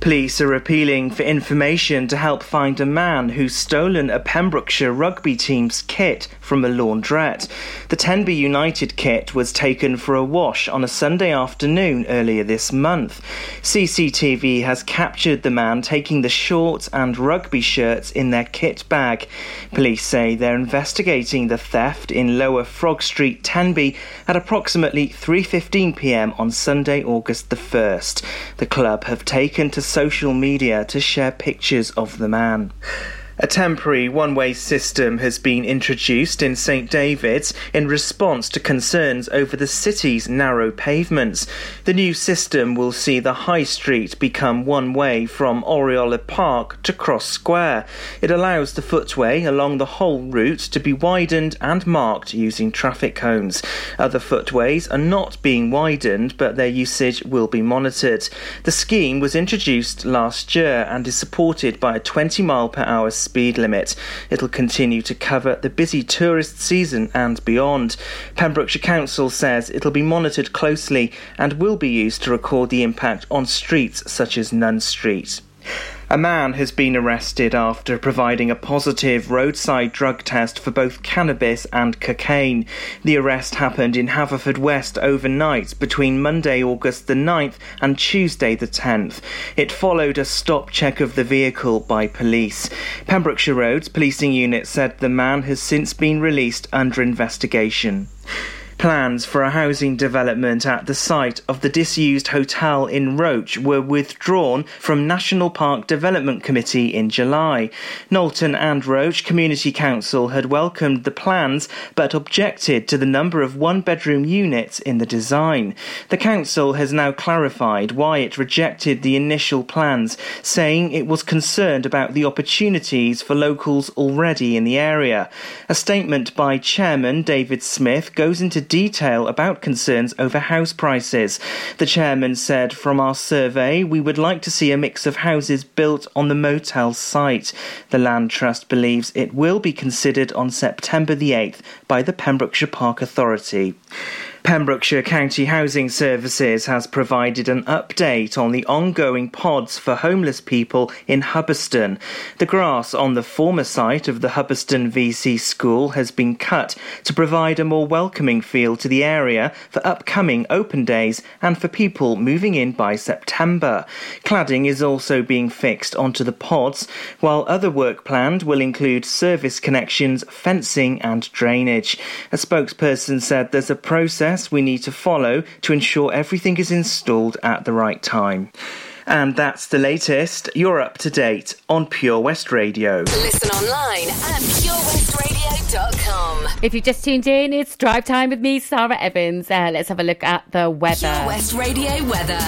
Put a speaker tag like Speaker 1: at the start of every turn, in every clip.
Speaker 1: Police are appealing for information to help find a man who's stolen a Pembrokeshire rugby team's kit from a laundrette. The Tenby United kit was taken for a wash on a Sunday afternoon earlier this month. CCTV has captured the man taking the shorts and rugby shirts in their kit bag. Police say they're investigating the theft in Lower Frog Street, Tenby at approximately 3:15 p.m. on Sunday, August the 1st. The club have taken to social media to share pictures of the man. A temporary one way system has been introduced in St David's in response to concerns over the city's narrow pavements. The new system will see the High Street become one way from Oriel y Parc to Cross Square. It allows the footway along the whole route to be widened and marked using traffic cones. Other footways are not being widened, but their usage will be monitored. The scheme was introduced last year and is supported by a 20 mile per hour speed limit. It'll continue to cover the busy tourist season and beyond. Pembrokeshire Council says it'll be monitored closely and will be used to record the impact on streets such as Nun Street. A man has been arrested after providing a positive roadside drug test for both cannabis and cocaine. The arrest happened in Haverfordwest overnight between Monday, August the 9th and Tuesday the 10th. It followed a stop check of the vehicle by police. Pembrokeshire Roads Policing Unit said the man has since been released under investigation. Plans for a housing development at the site of the disused hotel in Roch were withdrawn from National Park Development Committee in July. Nolton and Roch Community Council had welcomed the plans but objected to the number of one bedroom units in the design. The council has now clarified why it rejected the initial plans, saying it was concerned about the opportunities for locals already in the area. A statement by Chairman David Smith goes into detail about concerns over house prices. The chairman said, From our survey, we would like to see a mix of houses built on the motel site. The Land Trust believes it will be considered on September the 8th by the Pembrokeshire Park Authority. Pembrokeshire County Housing Services has provided an update on the ongoing pods for homeless people in Hubberston. The grass on the former site of the Hubberston VC School has been cut to provide a more welcoming feel to the area for upcoming open days and for people moving in by September. Cladding is also being fixed onto the pods, while other work planned will include service connections, fencing, and drainage. A spokesperson said there's a process process we need to follow to ensure everything is installed at the right time. And that's the latest. You're up to date on Pure West Radio.
Speaker 2: Listen online at purewestradio.com.
Speaker 3: If you've just tuned in, it's drive time with me, Sara Evans. Uh, let's have a look at the weather.
Speaker 2: Pure West Radio weather.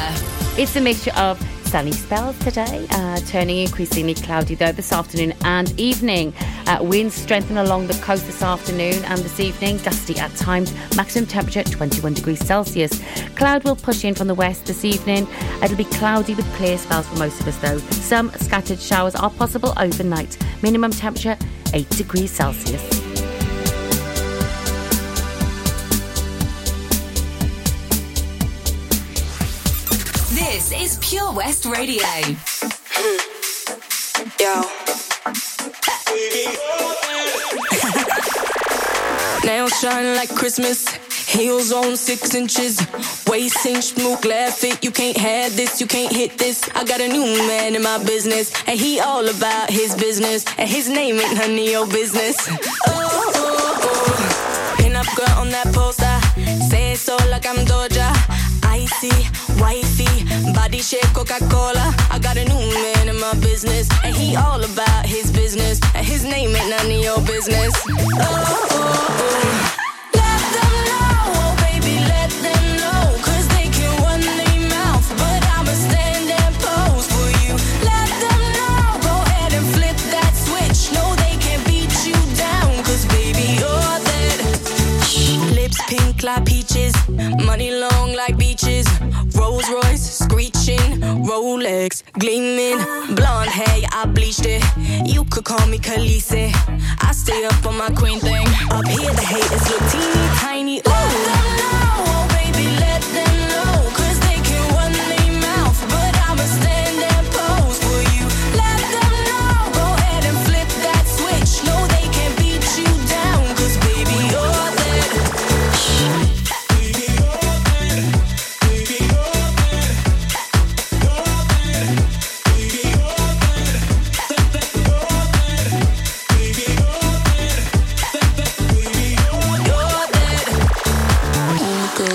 Speaker 3: It's a mixture of sunny spells today, uh, turning increasingly cloudy though this afternoon and evening. Uh, winds strengthen along the coast this afternoon and this evening, gusty at times, maximum temperature 21 degrees Celsius. Cloud will push in from the west this evening. It'll be cloudy with clear spells for most of us though. Some scattered showers are possible overnight. Minimum temperature 8 degrees Celsius.
Speaker 2: This is Pure West Radio.
Speaker 4: Yo. Nails shine like Christmas. Heels on six inches. Waist cinch, smooth, glad fit. You can't have this, you can't hit this. I got a new man in my business. And he all about his business. And his name ain't none of your business. Oh, oh, oh. Pin up girl on that poster. Say it so like I'm Doja. Icy, wifey, body shape Coca-Cola. I got a new man in my business, and he all about his business. And his name ain't none of your business. Oh, oh, oh. Let them know, oh baby, let them know. 'Cause they can run their but I'ma stand and pose for you. Let them know, go ahead and flip that switch. No, they can't beat you down, 'cause baby, you're that. Lips pink like peaches, money long legs gleaming. Blonde hair, I bleached it. You could call me Khaleesi. I stay up on my queen thing. Up here, the haters look teeny tiny. Ooh.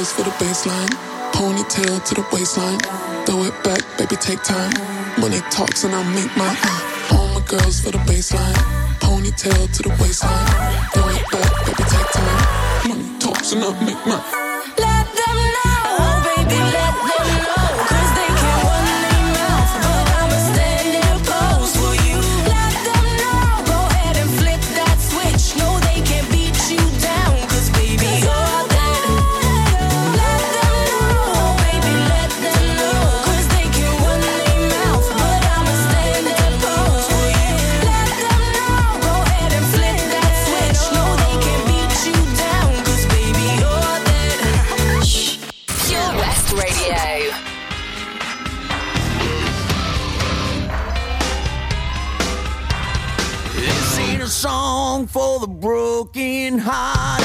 Speaker 4: bass for
Speaker 5: the baseline. Ponytail to the waistline. Throw it back, baby, take time. Money talks and I make mine. Uh. All my girls for the baseline. Ponytail to the waistline. Throw it back, baby, take time. Money talks and I make mine.
Speaker 6: heart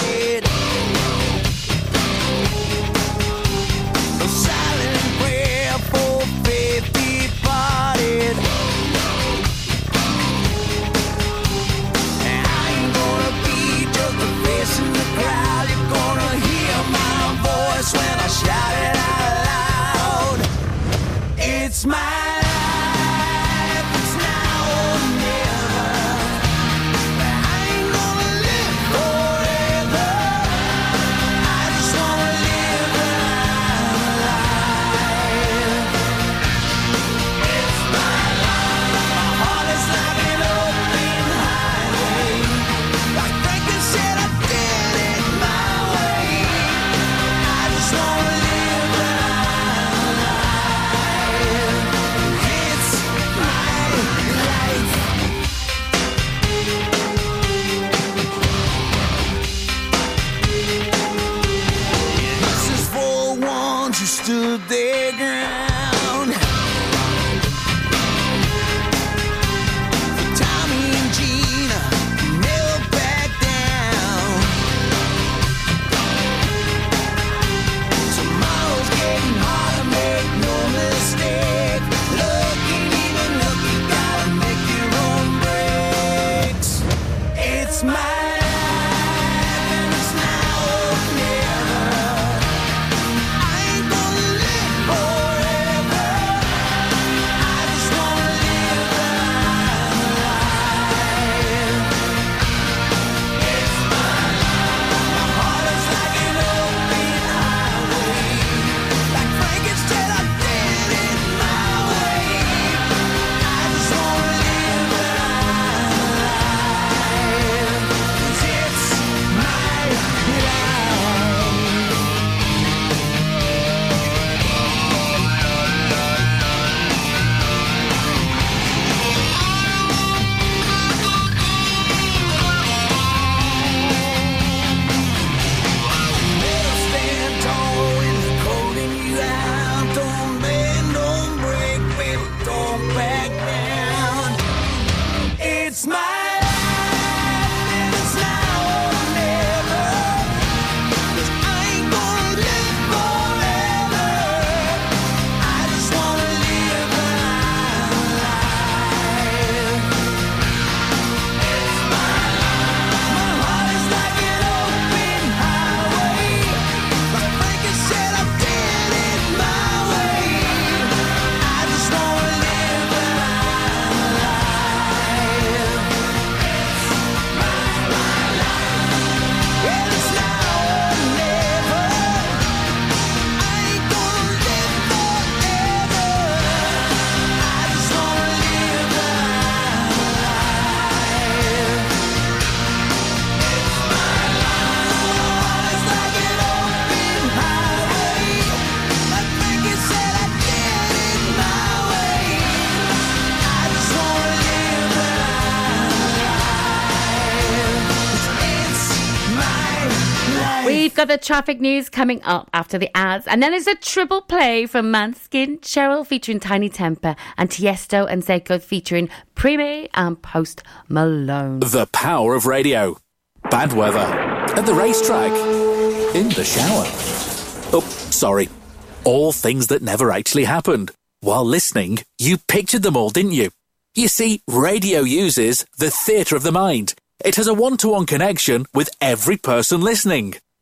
Speaker 3: traffic news coming up after the ads. And then there's a triple play from Måneskin, Cheryl featuring Tinie Tempah, and Tiesto and Zeko featuring Prime and Post Malone.
Speaker 7: The power of radio. Bad weather. At the racetrack. In the shower. Oh, sorry. All things that never actually happened. While listening, you pictured them all, didn't you? You see, radio uses the theatre of the mind. It has a one to one connection with every person listening.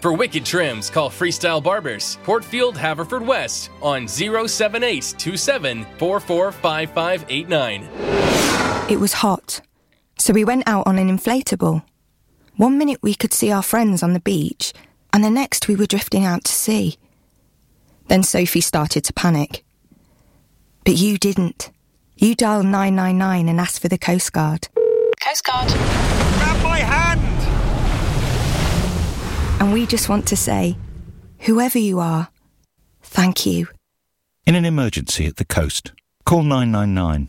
Speaker 8: For wicked trims, call Freestyle Barbers, Portfield, Haverford West, on 07827
Speaker 9: It was hot, so we went out on an inflatable. One minute we could see our friends on the beach, and the next we were drifting out to sea. Then Sophie started to panic. But you didn't. You dialed 999 and asked for the Coast Guard.
Speaker 10: Coast Guard.
Speaker 11: Grab my hand!
Speaker 9: And we just want to say, whoever you are, thank you.
Speaker 12: In an emergency at the coast, call 999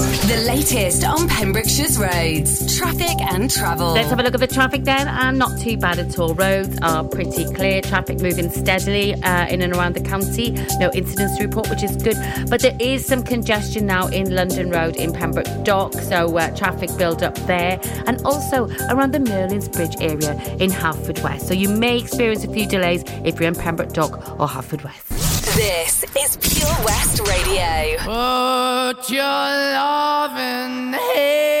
Speaker 13: The latest on Pembrokeshire's roads, traffic and travel.
Speaker 3: Let's have a look at the traffic then, and not too bad at all. Roads are pretty clear, traffic moving steadily uh, in and around the county. No incidents to report, which is good. But there is some congestion now in London Road in Pembroke Dock, so uh, traffic build up there, and also around the Merlin's Bridge area in Haverfordwest. So you may experience a few delays if you're in Pembroke Dock or Haverfordwest.
Speaker 13: This is Pure West Radio.
Speaker 14: Put your loving hand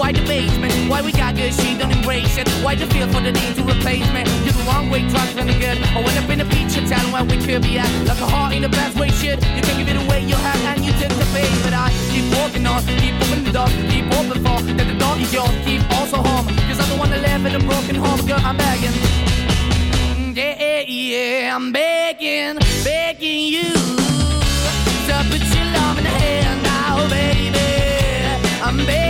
Speaker 14: Why the basement? Why we got good, she don't embrace it? Why the feel for the need to replace me? You're the wrong way, trying to good. I went up in a feature town where we could be at. Like a heart in a best way, shit. You can give it away, you have, and you took the bait. But I keep walking on, keep moving the dog, keep walking for that the dog is yours, keep also home. Cause I don't wanna live in a broken home, girl, I'm begging. Yeah, yeah, yeah, I'm begging, begging you to put your love in the hand now, baby. I'm begging.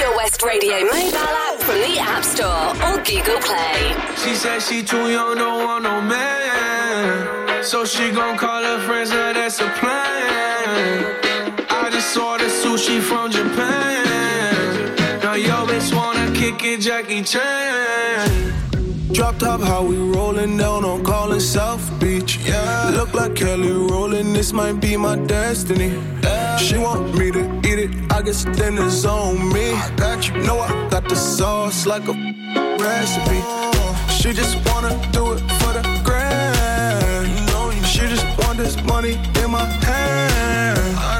Speaker 4: Pure West Radio
Speaker 15: mobile app from the App Store or Google Play.
Speaker 16: She said she too young, don't want no man. So she gon' call her friends, now that's a plan. I just ordered sushi from Japan. Now yo bitch wanna kick it, Jackie Chan.
Speaker 17: Drop top, how we rolling down on calling South Beach. Yeah, look like Kelly rolling. This might be my destiny. She want me to eat it. I guess then it's on me. I got you. Know I got the sauce like a recipe. She just wanna do it for the grand. She just want this money in my hand.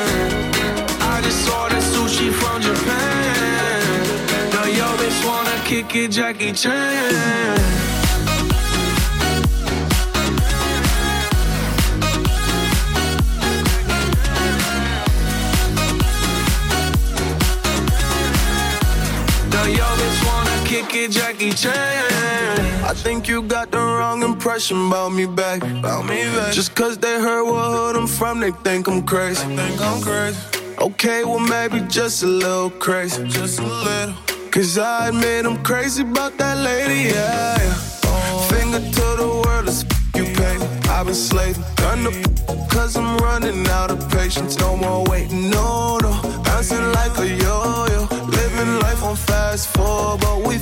Speaker 16: Kick it, Jackie Chan. Now yo bitch wanna kick it, Jackie Chan.
Speaker 17: I think you got the wrong impression about me back. About me back. Just cause they heard what hood I'm from, they think I'm crazy. They think I'm crazy. Okay, well maybe just a little crazy. Just a little. Cause I admit I'm crazy about that lady, yeah. yeah. Finger to the world, it's you pay. I've been slaving, done the cause I'm running out of patience. No more waiting, no, no. Bouncing like a yo-yo. Living life on fast forward, but we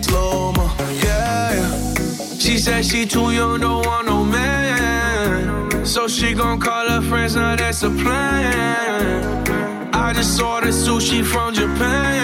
Speaker 17: slow mo, yeah, yeah.
Speaker 16: She said she too young, don't want no man. So she gon' call her friends, now that's a plan. I just ordered sushi from Japan.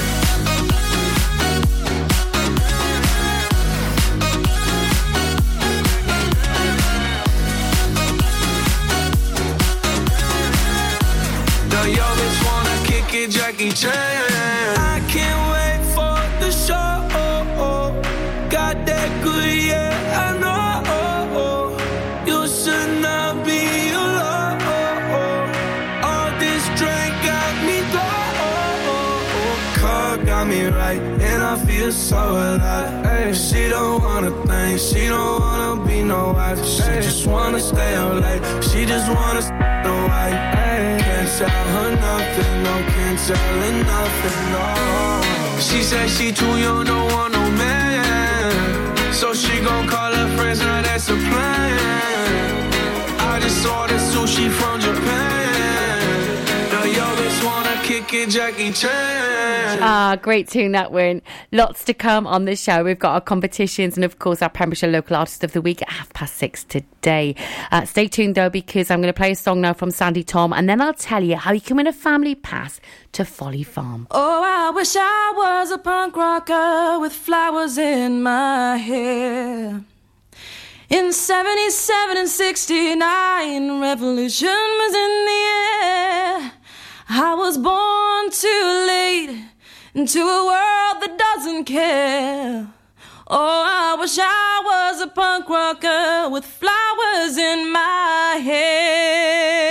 Speaker 16: Jackie Chan.
Speaker 17: I can't wait I so alive. Ay, she don't wanna think, she don't wanna be no wife. She just wanna stay up late, she just wanna stay no white. Can't tell her nothing, no, can't tell her nothing, no.
Speaker 16: She said she too young, don't want no man. So she gon' call her friends, now that's a plan. I just saw ordered sushi from Japan. Now yo bitch wanna kick it, Jackie Chan.
Speaker 3: Ah, great tune that one. Lots to come on the show. We've got our competitions and, of course, our Pembrokeshire Local Artist of the Week at half past six today. Uh, stay tuned, though, because I'm going to play a song now from Sandi Thom, and then I'll tell you how you can win a family pass to Folly Farm.
Speaker 18: Oh, I wish I was a punk rocker with flowers in my hair. In 77 and 69, revolution was in the air. I was born too late into a world that doesn't care. Oh, I wish I was a punk rocker with flowers in my hair.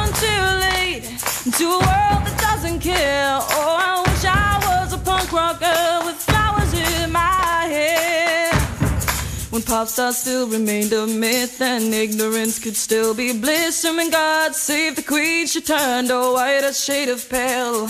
Speaker 18: to a world that doesn't care. Oh, I wish I was a punk rocker with flowers in my hair. When pop stars still remained a myth and ignorance could still be bliss. And when God save the queen, she turned a whiter shade of pale.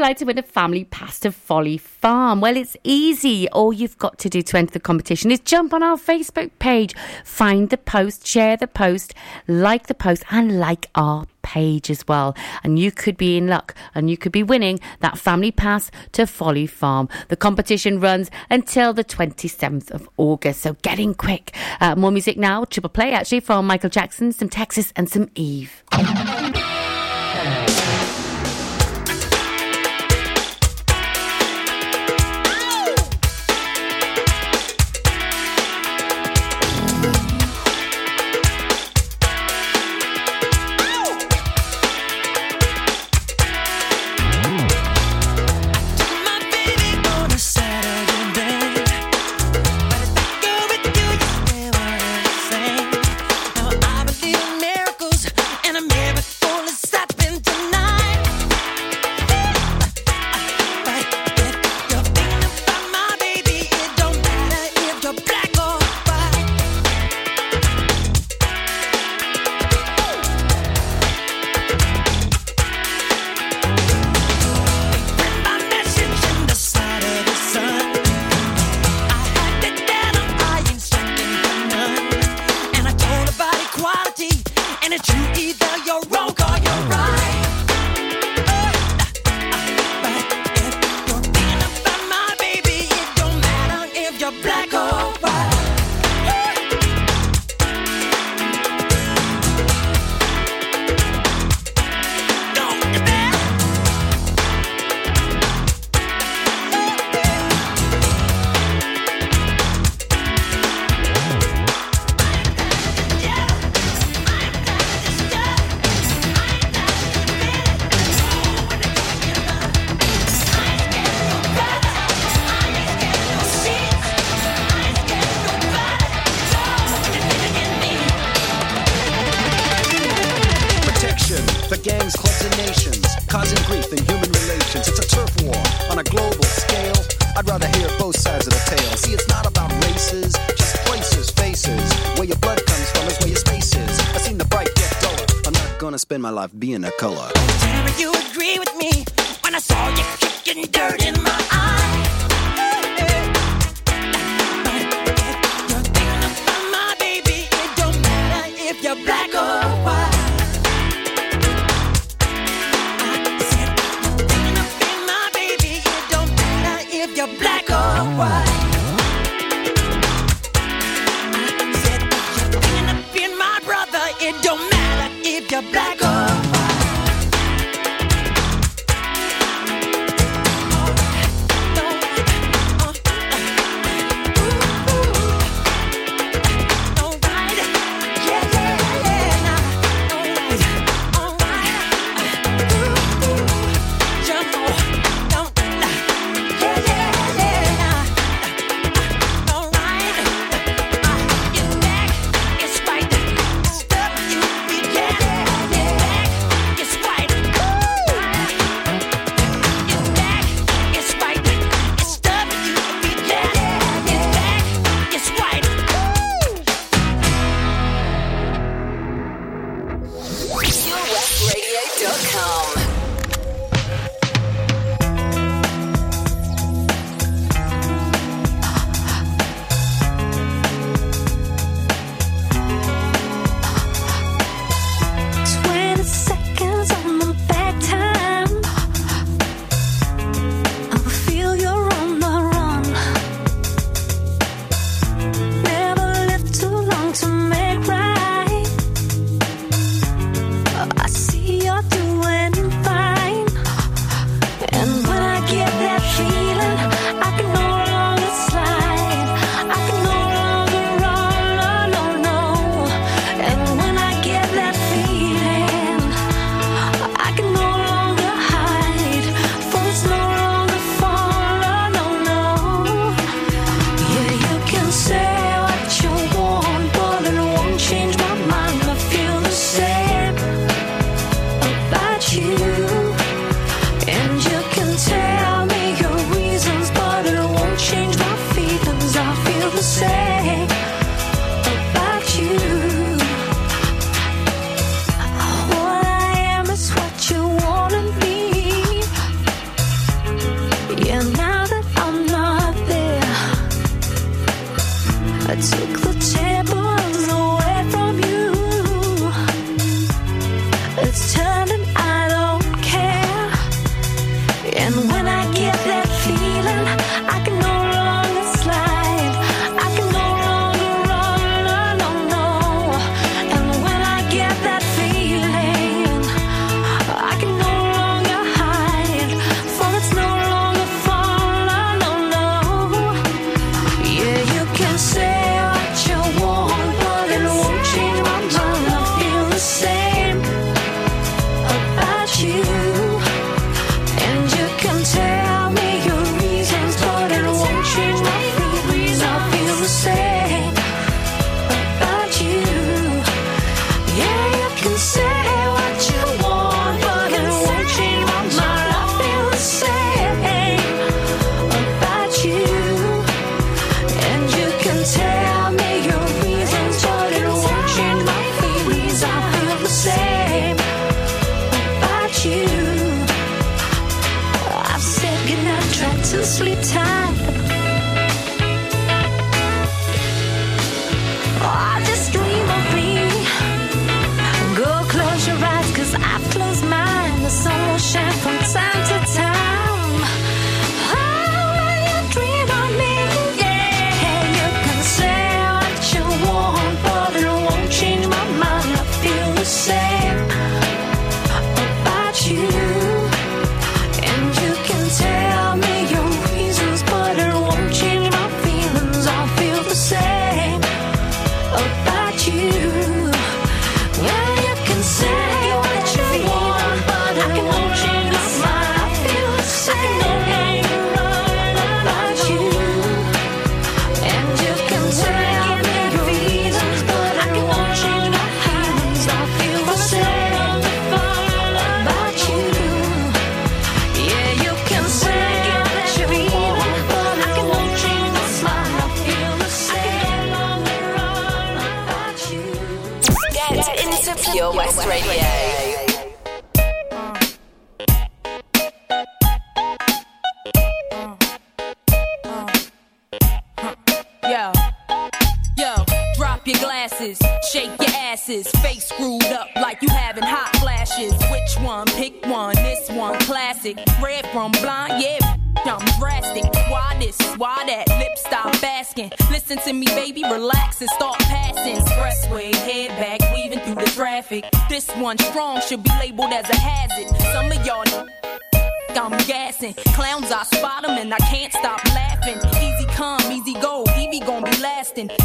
Speaker 6: Like to win a family pass to Folly Farm? Well, it's easy. All you've got to do to enter the competition is jump on our Facebook page, find the post, share the post, like the post, and like our page as well. And you could be in luck and you could be winning that family pass to Folly Farm. The competition runs until the 27th of August. So, get in quick. Uh, more music now, triple play actually from Michael Jackson, some Texas, and some Eve.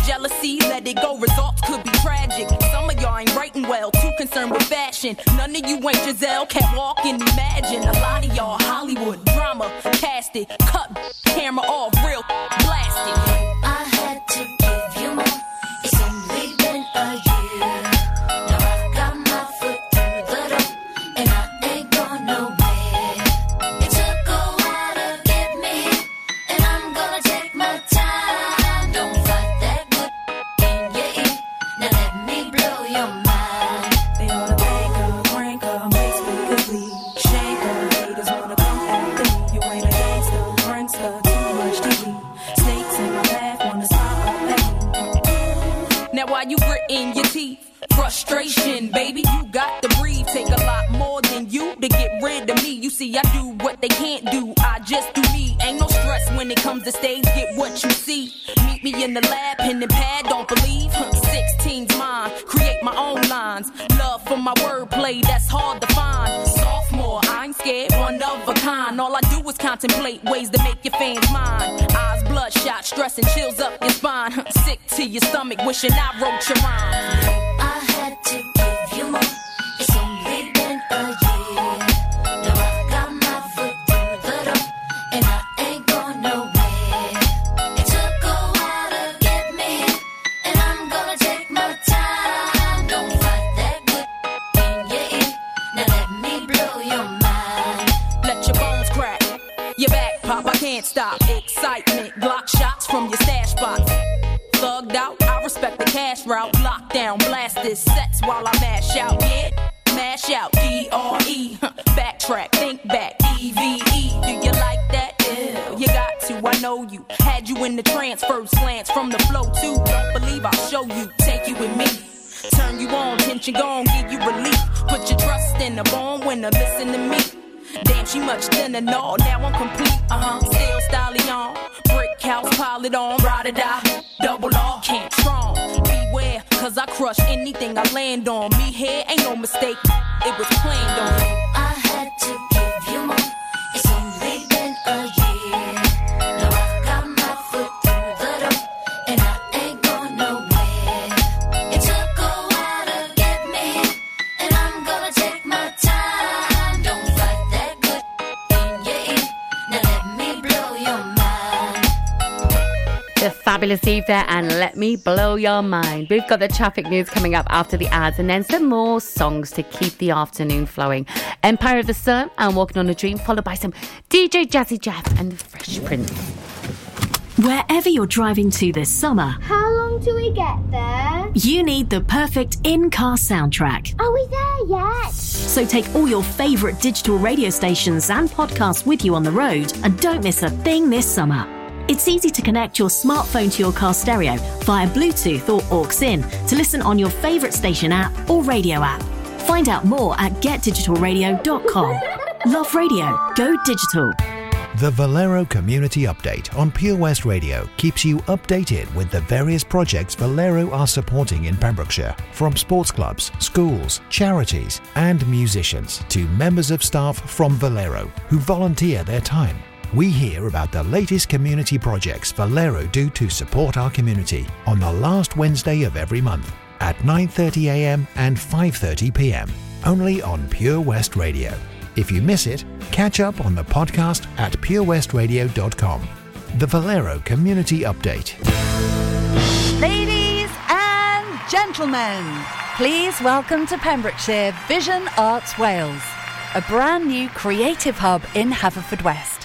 Speaker 19: Jealousy, let it go. Results could be tragic. Some of y'all ain't writing well, too concerned with fashion. None of you ain't Giselle, can't walk and imagine. A lot of y'all Hollywood drama, cast it, cut motion.
Speaker 20: I
Speaker 19: wrote your
Speaker 20: mind.
Speaker 3: Fabulous Eve there, and let me blow your mind. We've got the traffic news coming up after the ads, and then some more songs to keep the afternoon flowing. Empire of the Sun and Walking on a Dream, followed by some DJ Jazzy Jeff and the Fresh Prince.
Speaker 21: Wherever you're driving to this summer,
Speaker 22: How long do we get there?
Speaker 21: you need the perfect in car soundtrack.
Speaker 22: Are we there yet?
Speaker 21: So take all your favourite digital radio stations and podcasts with you on the road and don't miss a thing this summer. It's easy to connect your smartphone to your car stereo via Bluetooth or aux in to listen on your favourite station app or radio app. Find out more at getdigitalradio.com. Love radio. Go digital.
Speaker 23: The Valero Community Update on Pure West Radio keeps you updated with the various projects Valero are supporting in Pembrokeshire, from sports clubs, schools, charities, and musicians to members of staff from Valero who volunteer their time. We hear about the latest community projects Valero do to support our community on the last Wednesday of every month at 9:30 a.m. and 5:30 p.m. only on Pure West Radio. If you miss it, catch up on the podcast at purewestradio.com. The Valero Community Update.
Speaker 24: Ladies and gentlemen, please welcome to Pembrokeshire Vision Arts Wales, a brand new creative hub in Haverfordwest.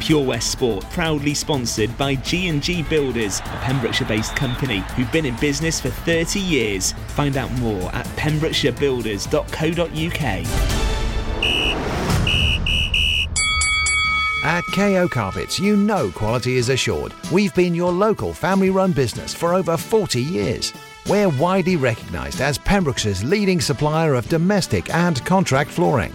Speaker 25: Pure West Sport, proudly sponsored by G&G Builders, a Pembrokeshire-based company who've been in business for 30 years. Find out more at pembrokeshirebuilders.co.uk.
Speaker 23: At KO Carpets, you know quality is assured. We've been your local family run business for over 40 years. We're widely recognised as Pembrokeshire's leading supplier of domestic and contract flooring.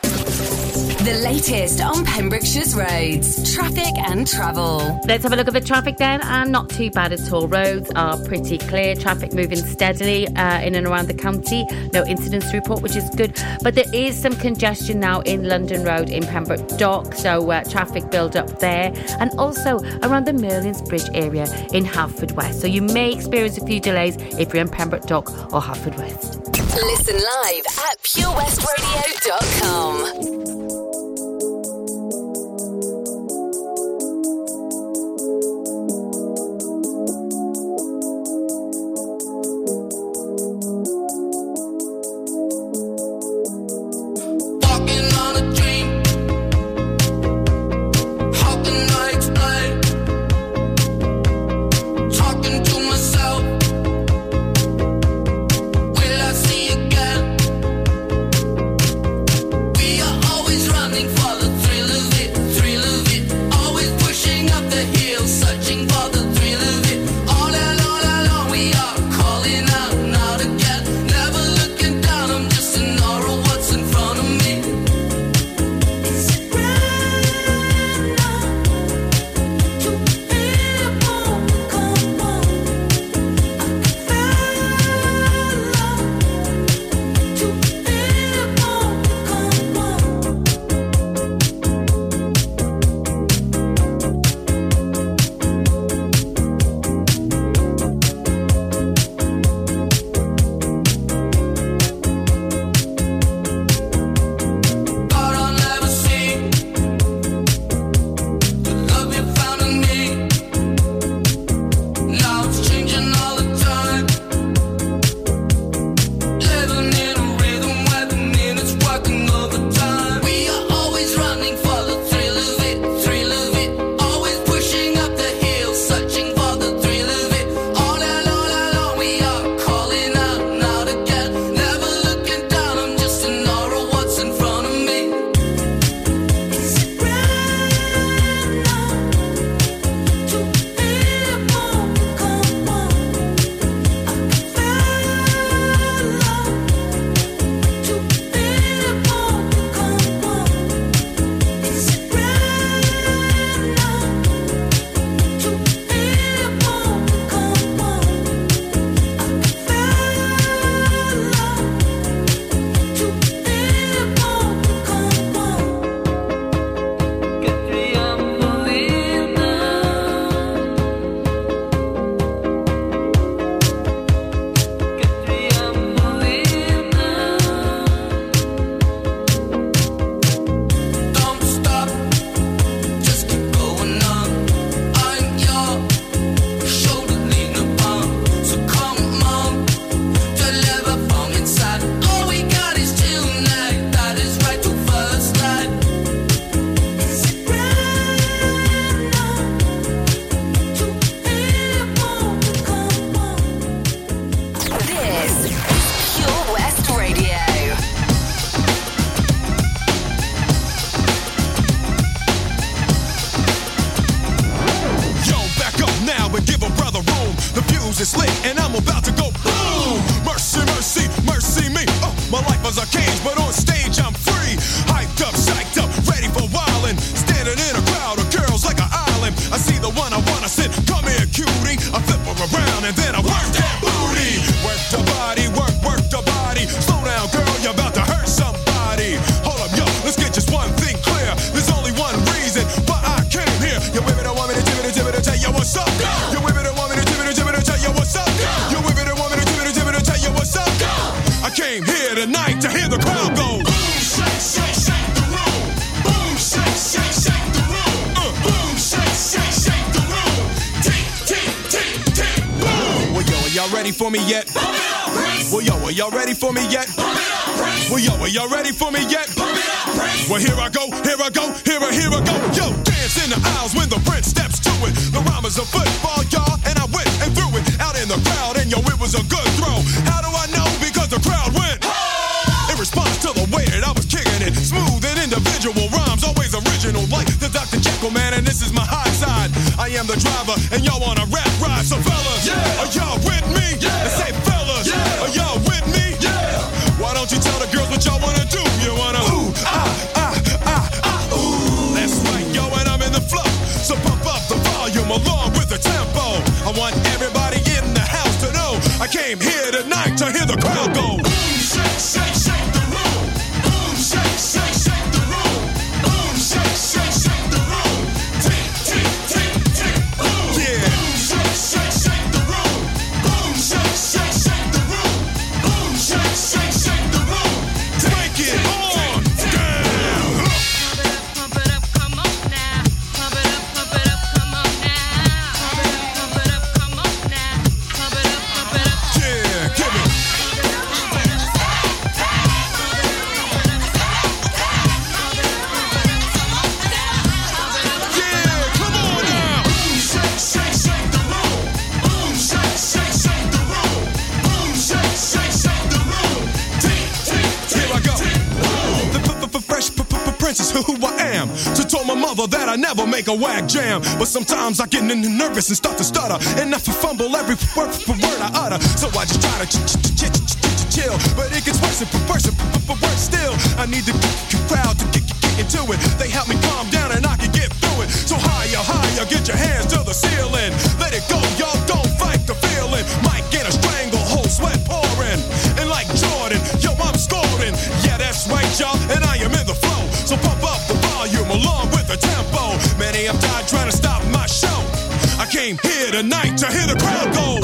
Speaker 4: The latest on Pembrokeshire's roads, traffic and travel.
Speaker 3: Let's have a look at the traffic then, and not too bad at all. Roads are pretty clear, traffic moving steadily uh, in and around the county. No incidents to report, which is good. But there is some congestion now in London Road in Pembroke Dock, so uh, traffic build up there, and also around the Merlin's Bridge area in Haverfordwest. So you may experience a few delays if you're in Pembroke Dock or Haverfordwest.
Speaker 4: Listen live at purewestradio.com.
Speaker 26: was a
Speaker 27: football, y'all, and I went and threw it out in the crowd, and yo, it was a good throw. How do I know? Because the crowd went in response to the way that I was kicking it. Smooth and individual rhymes, always original, like the Dr. Jekyll man, and this is my high side. I am the driver, and you Make a whack jam. But sometimes I get nervous and start to stutter. And I fumble every word, for word I utter. So I just try to ch- ch- ch- ch- ch- ch- chill. But it gets worse and worse and worse still. I need the crowd to get, get into it. They help me calm down and I can get through it. So higher, higher, get your hands to hear the crowd go.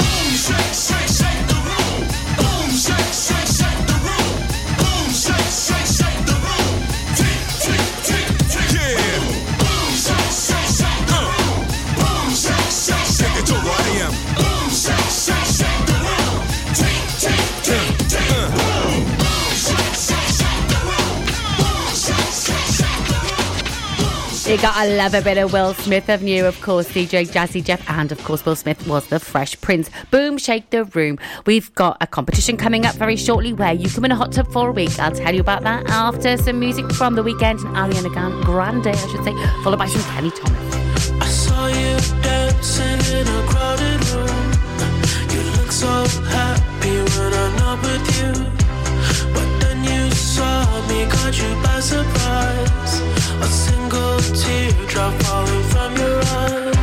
Speaker 27: Room.
Speaker 3: You gotta love a bit of Will Smith, of new. Of course, DJ Jazzy Jeff, and of course, Will Smith was the Fresh Prince. Boom, shake the room. We've got a competition coming up very shortly where you can win a hot tub for a week. I'll tell you about that after some music from the Weeknd and Ariana Grande, I should say, followed by some Kenny Thomas.
Speaker 26: I saw you dancing in a crowded room. You look so happy when I'm not with you. But then you saw me, caught you by surprise. Teardrop falling from your eye.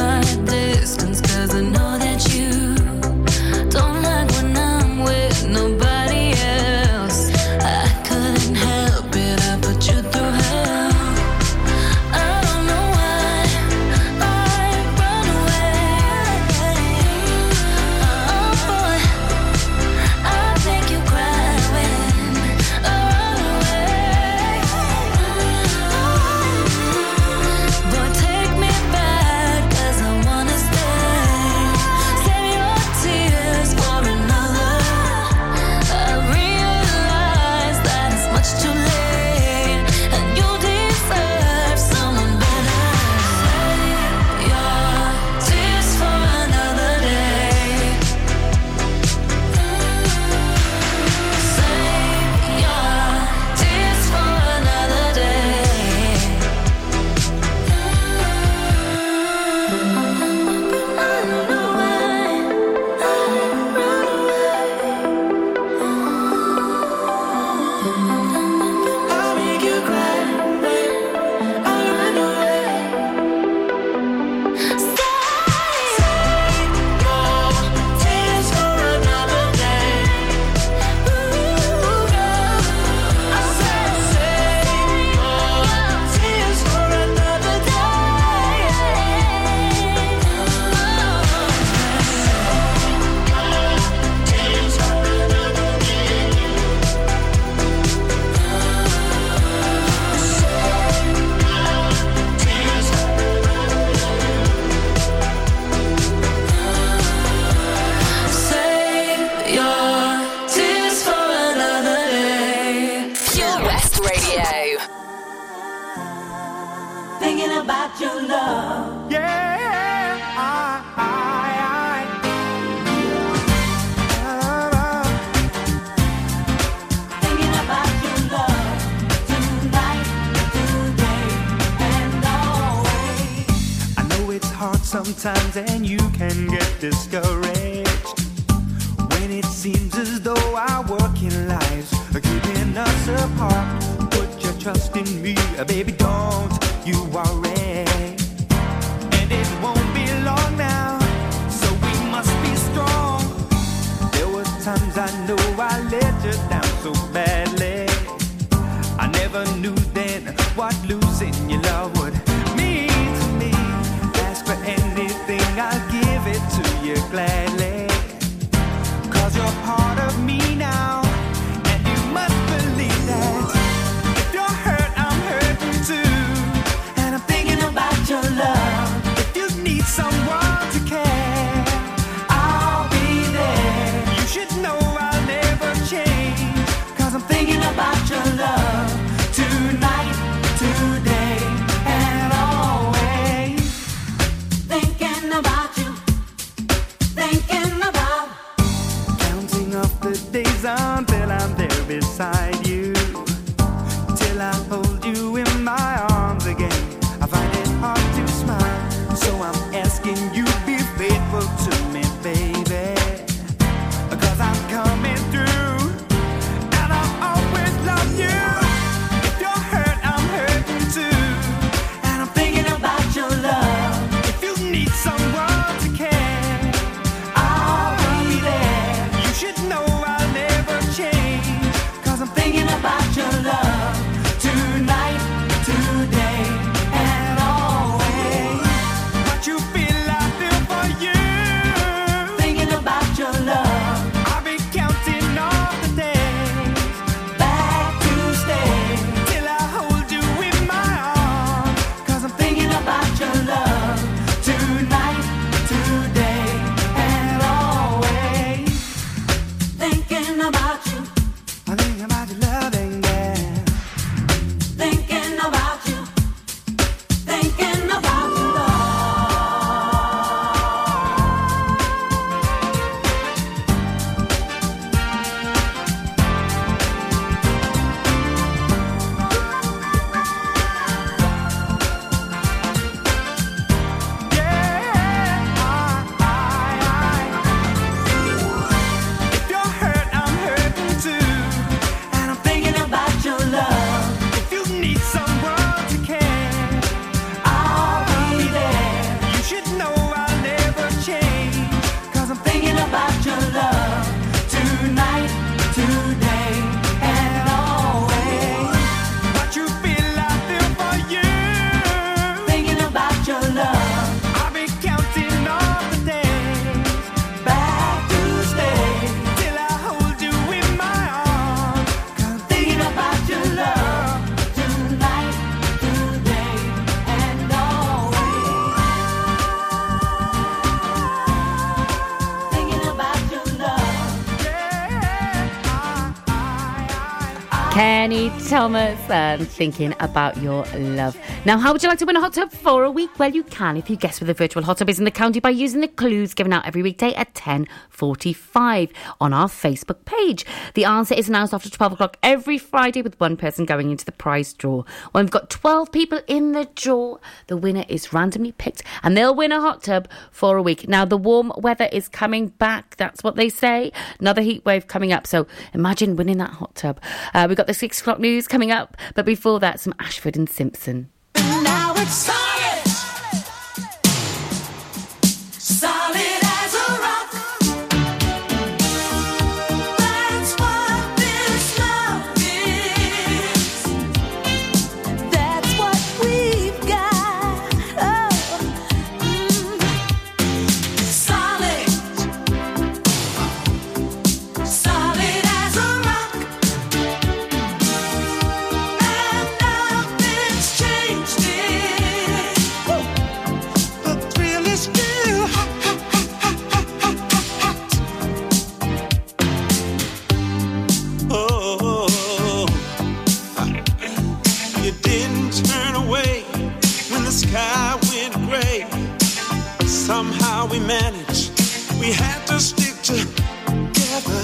Speaker 26: まで sometimes and you can get discouraged. When it seems as though our working lives are keeping us apart put your trust in me baby don't you worry.
Speaker 3: Kenny Thomas and thinking about your love. Now, how would you like to win a hot tub for a week? Well, you can if you guess where the virtual hot tub is in the county by using the clues given out every weekday at 10.45 on our Facebook page. The answer is announced after 12 o'clock every Friday with one person going into the prize draw. When we've got 12 people in the draw, the winner is randomly picked and they'll win a hot tub for a week. Now, the warm weather is coming back. That's what they say. Another heat wave coming up. So imagine winning that hot tub. Uh, we got the six o'clock news coming up, but before that, some Ashford and Simpson.
Speaker 26: And we managed. We had to stick together.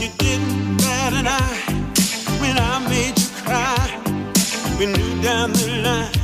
Speaker 26: You didn't bat an eye when I made you cry. We knew down the
Speaker 6: line.